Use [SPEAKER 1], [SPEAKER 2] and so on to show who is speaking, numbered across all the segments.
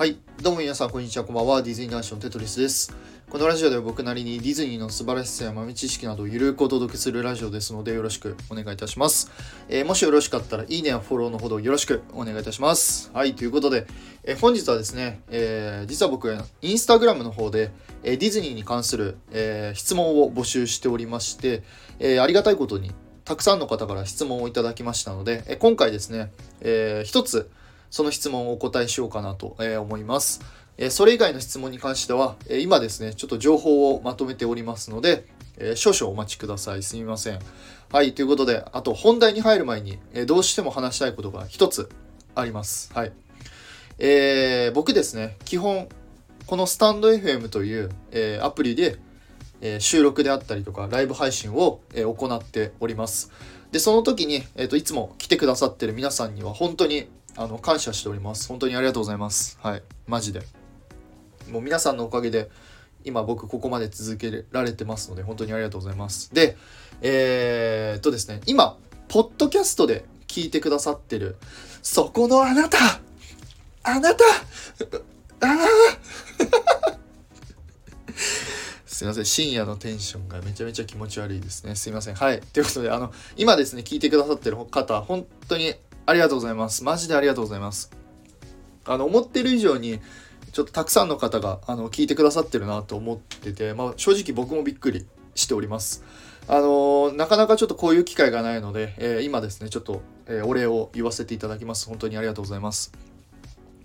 [SPEAKER 1] はい。どうも皆さん、こんにちは。こんばんは。ディズニーナーションテトリスです。このラジオでは僕なりにディズニーの素晴らしさや豆知識などをゆるくお届けするラジオですので、よろしくお願いいたします。えーもしよろしかったら、いいねやフォローのほどよろしくお願いいたします。はい。ということで、えー本日はですね、えー実は僕、インスタグラムの方で、えディズニーに関する、え質問を募集しておりまして、えありがたいことに、たくさんの方から質問をいただきましたので、え今回ですね、えー一つ、その質問をお答えしようかなと思います。それ以外の質問に関しては、今ですね、ちょっと情報をまとめておりますので、少々お待ちください。すみません。はい、ということで、あと本題に入る前に、どうしても話したいことが一つあります。はい。えー僕ですね、基本、このスタンド FM という、えーアプリで、えー収録であったりとか、ライブ配信を、えー行っております。で、その時に、えっ、と、いつも来てくださってる皆さんには本当に、あの、感謝しております。本当にありがとうございます。はい。マジで。もう皆さんのおかげで、今僕ここまで続けられてますので、本当にありがとうございます。で、えー、っとですね、今、ポッドキャストで聞いてくださってる、そこのあなたあなたあー すいません。深夜のテンションがめちゃめちゃ気持ち悪いですね。すいません。はい。ということで、あの、今ですね、聞いてくださってる方、本当にありがとうございます。マジでありがとうございます。あの、思ってる以上に、ちょっとたくさんの方が、あの、聞いてくださってるなと思ってて、まあ、正直僕もびっくりしております。あのーなかなかちょっとこういう機会がないので、えー今ですね、ちょっと、えーお礼を言わせていただきます。本当にありがとうございます。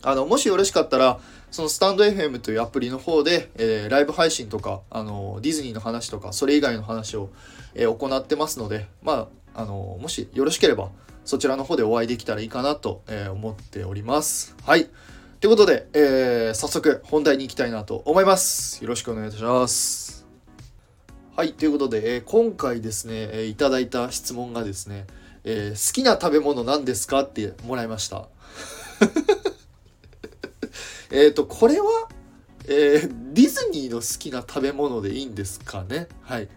[SPEAKER 1] あの、もしよろしかったら、そのスタンド FM というアプリの方で、えーライブ配信とか、あの、ディズニーの話とか、それ以外の話を、えー行ってますので、まあ、あの、もしよろしければ、そちらの方でお会いできたらいいかなと、思っております。はい。ということで、えー早速本題に行きたいなと思います。よろしくお願いいたします。はい。ということで、えー今回ですね、えーいただいた質問がですね、えー好きな食べ物何ですかってもらいました。えっと、これは、えーディズニーの好きな食べ物でいいんですかね？はい。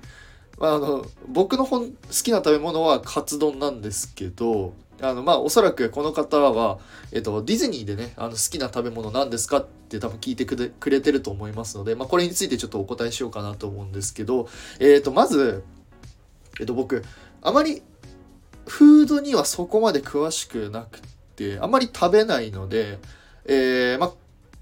[SPEAKER 1] まあ、あの、僕の本好きな食べ物はカツ丼なんですけど、あの、まあ、おそらくこの方は、えっと、ディズニーでね、あの、好きな食べ物何ですかって多分聞いてくれてると思いますので、まあ、これについてちょっとお答えしようかなと思うんですけど、えっと、まず、えっと、僕、あまり、フードにはそこまで詳しくなくて、あまり食べないので、えーまあ、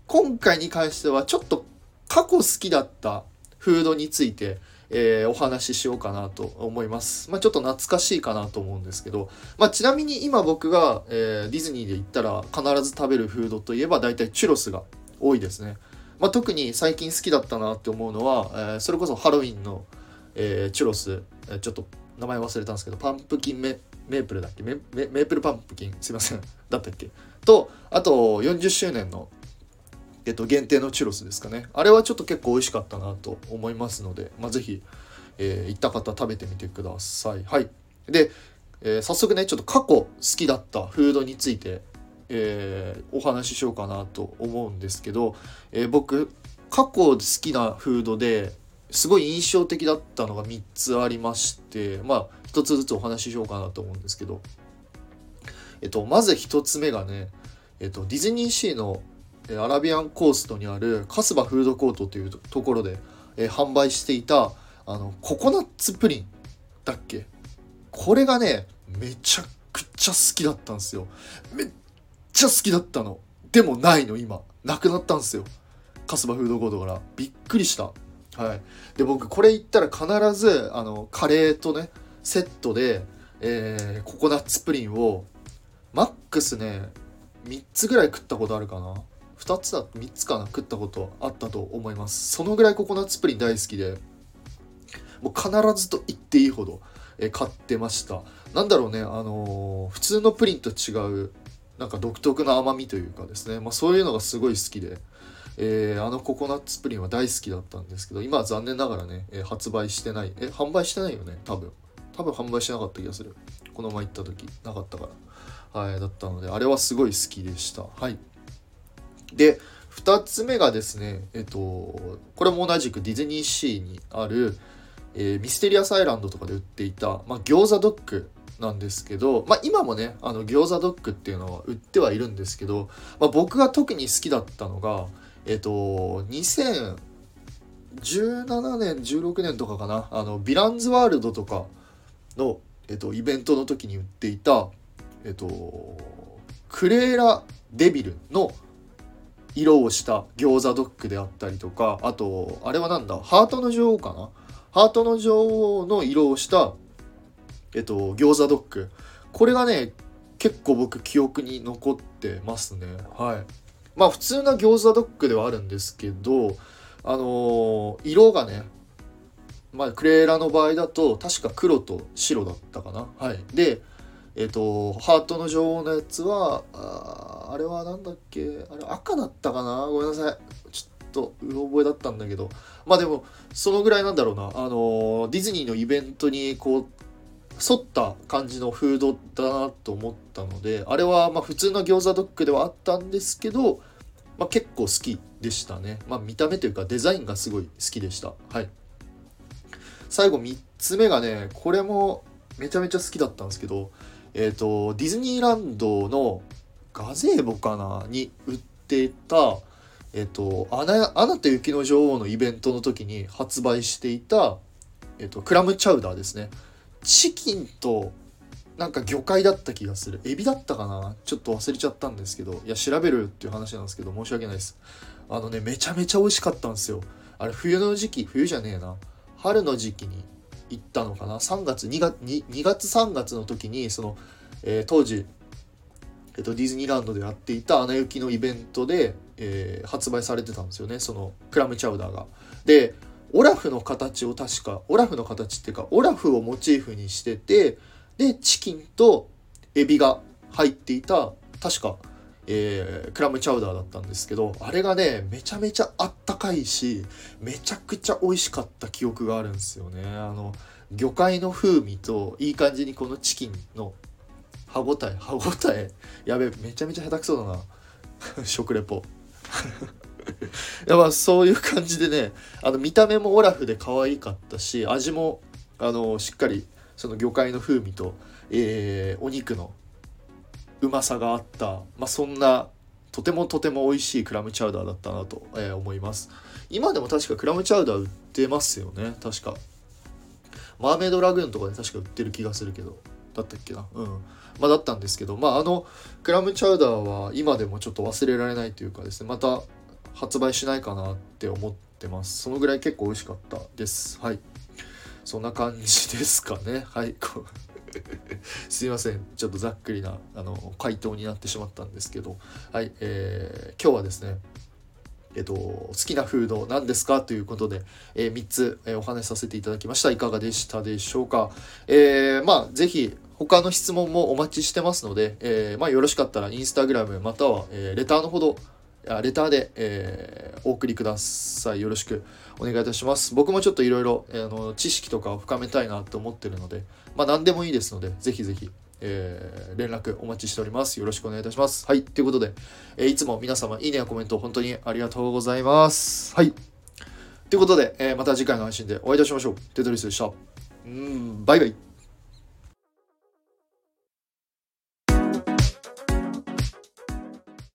[SPEAKER 1] 今回に関してはちょっと過去好きだったフードについて、えーお話ししようかなと思います。まあ、ちょっと懐かしいかなと思うんですけど、まあ、ちなみに今僕が、えーディズニーで行ったら必ず食べるフードといえば大体チュロスが多いですね。まあ、特に最近好きだったなって思うのは、えーそれこそハロウィンの、えーチュロス、えーちょっと名前忘れたんですけどパンプキンメメープルだっけ？メメメープルパンプキン？すいません。だったっけ？とあと40周年のえっと、限定のチュロスですかね。あれはちょっと結構美味しかったなと思いますので、まあ、ぜひ、えー行った方食べてみてください。はい。で、えー早速ね、ちょっと過去好きだったフードについて、えーお話ししようかなと思うんですけど、えー僕、過去好きなフードですごい印象的だったのが3つありまして、まあ、1つずつお話ししようかなと思うんですけど、えっと、まず1つ目がね、えっと、ディズニーシーのアラビアンコーストにあるカスバフードコートというところで、えー販売していたあのココナッツプリンだっけ？これがねめちゃくちゃ好きだったんですよ。めっちゃ好きだったの。でもないの今。なくなったんですよ。カスバフードコートから。びっくりした。はい。で僕これ行ったら必ずあのカレーとねセットで、えーココナッツプリンをマックスね3つぐらい食ったことあるかな。2つだ3つかな食ったことあったと思います。そのぐらいココナッツプリン大好きでもう必ずと言っていいほど、え買ってました。なんだろうねあのー普通のプリンと違うなんか独特な甘みというかですね、まあ、そういうのがすごい好きで、えーあのココナッツプリンは大好きだったんですけど今は残念ながらね、え発売してない。え販売してないよね多分。多分販売してなかった気がする。この前行った時なかったから。はいだったのであれはすごい好きでした。はい。で2つ目がですねえっとこれも同じくディズニーシーにある、えーミステリアスアイランドとかで売っていた、まあ、餃子ドッグなんですけど、まあ、今もねあの餃子ドッグっていうのは売ってはいるんですけど、まあ、僕が特に好きだったのがえっ、と2017年16年とかかなあのヴィランズワールドとかの、えっと、イベントの時に売っていたえっとクレーラデビルの色をした餃子ドッグであったりとかあとあれはなんだ？ハートの女王かな？ハートの女王の色をしたえっと餃子ドッグ。これがね結構僕記憶に残ってますね。はい。まあ普通な餃子ドッグではあるんですけどあのー、色がねまあクレーラの場合だと確か黒と白だったかな？はい。でえっ、ー、と、ハートの女王のやつは、ああれはなんだっけ？あれ赤だったかな？ごめんなさい。ちょっと、うろ覚えだったんだけど。まあでも、そのぐらいなんだろうな。あの、ディズニーのイベントに、こう、沿った感じのフードだなと思ったので、あれはま普通の餃子ドッグではあったんですけど、まあ、結構好きでしたね。まあ見た目というかデザインがすごい好きでした。はい。最後3つ目がね、これもめちゃめちゃ好きだったんですけど、えっ、ー、と、ディズニーランドのガゼーボかなに売っていた、えっ、ー、と、アナ、アナと雪の女王のイベントの時に発売していた、えっ、ー、と、クラムチャウダーですね。チキンと、なんか魚介だった気がする。エビだったかな？ちょっと忘れちゃったんですけど、いや、調べるっていう話なんですけど、申し訳ないです。あのね、めちゃめちゃ美味しかったんですよ。あれ、冬の時期、冬じゃねえな。春の時期に行ったのかな？3月2月 2, 2月3月の時にその、えー、当時、えーと、ディズニーランドでやっていた「アナ雪」のイベントで、えー、発売されてたんですよねそのクラムチャウダーが。でオラフの形を確かオラフの形っていうかオラフをモチーフにしててでチキンとエビが入っていた確かえー、クラムチャウダーだったんですけどあれがねめちゃめちゃあったかいしめちゃくちゃ美味しかった記憶があるんですよね。あの魚介の風味といい感じにこのチキンの歯ごたえ歯ごたえやべえめちゃめちゃ下手くそだな。食レポ。やっぱそういう感じでねあの見た目もオラフで可愛かったし味もあのしっかりその魚介の風味と、えー、お肉のうまさがあった、まあ、そんなとてもとても美味しいクラムチャウダーだったなと、えー、思います。今でも確かクラムチャウダー売ってますよね。確か。マーメイドラグーンとかで確か売ってる気がするけど。だったっけな？うん。まあだったんですけど。まああのクラムチャウダーは今でもちょっと忘れられないというかですね。また発売しないかなって思ってます。そのぐらい結構美味しかったです。はい。そんな感じですかね。はい。すいませんちょっとざっくりなあの回答になってしまったんですけどはい、えー、今日はですねえっと、好きなフード何ですかということで、えー、3つ、えー、お話しさせていただきました。いかがでしたでしょうか。えー、まあ、ぜひ、他の質問もお待ちしてますので、えー、まあ、よろしかったら、インスタグラムまたは、えレターのほど、レターで、えお送りください。よろしくお願いいたします。僕もちょっといろいろ知識とかを深めたいなと思ってるので、まあ、何でもいいですので、ぜひぜひ、えー、連絡お待ちしております。よろしくお願いいたします。はい。ということで、えー、いつも皆様、いいねやコメント本当にありがとうございます。はい。ということで、えー、また次回の配信でお会いいたしましょう。テトリスでした。うん、バイバイ。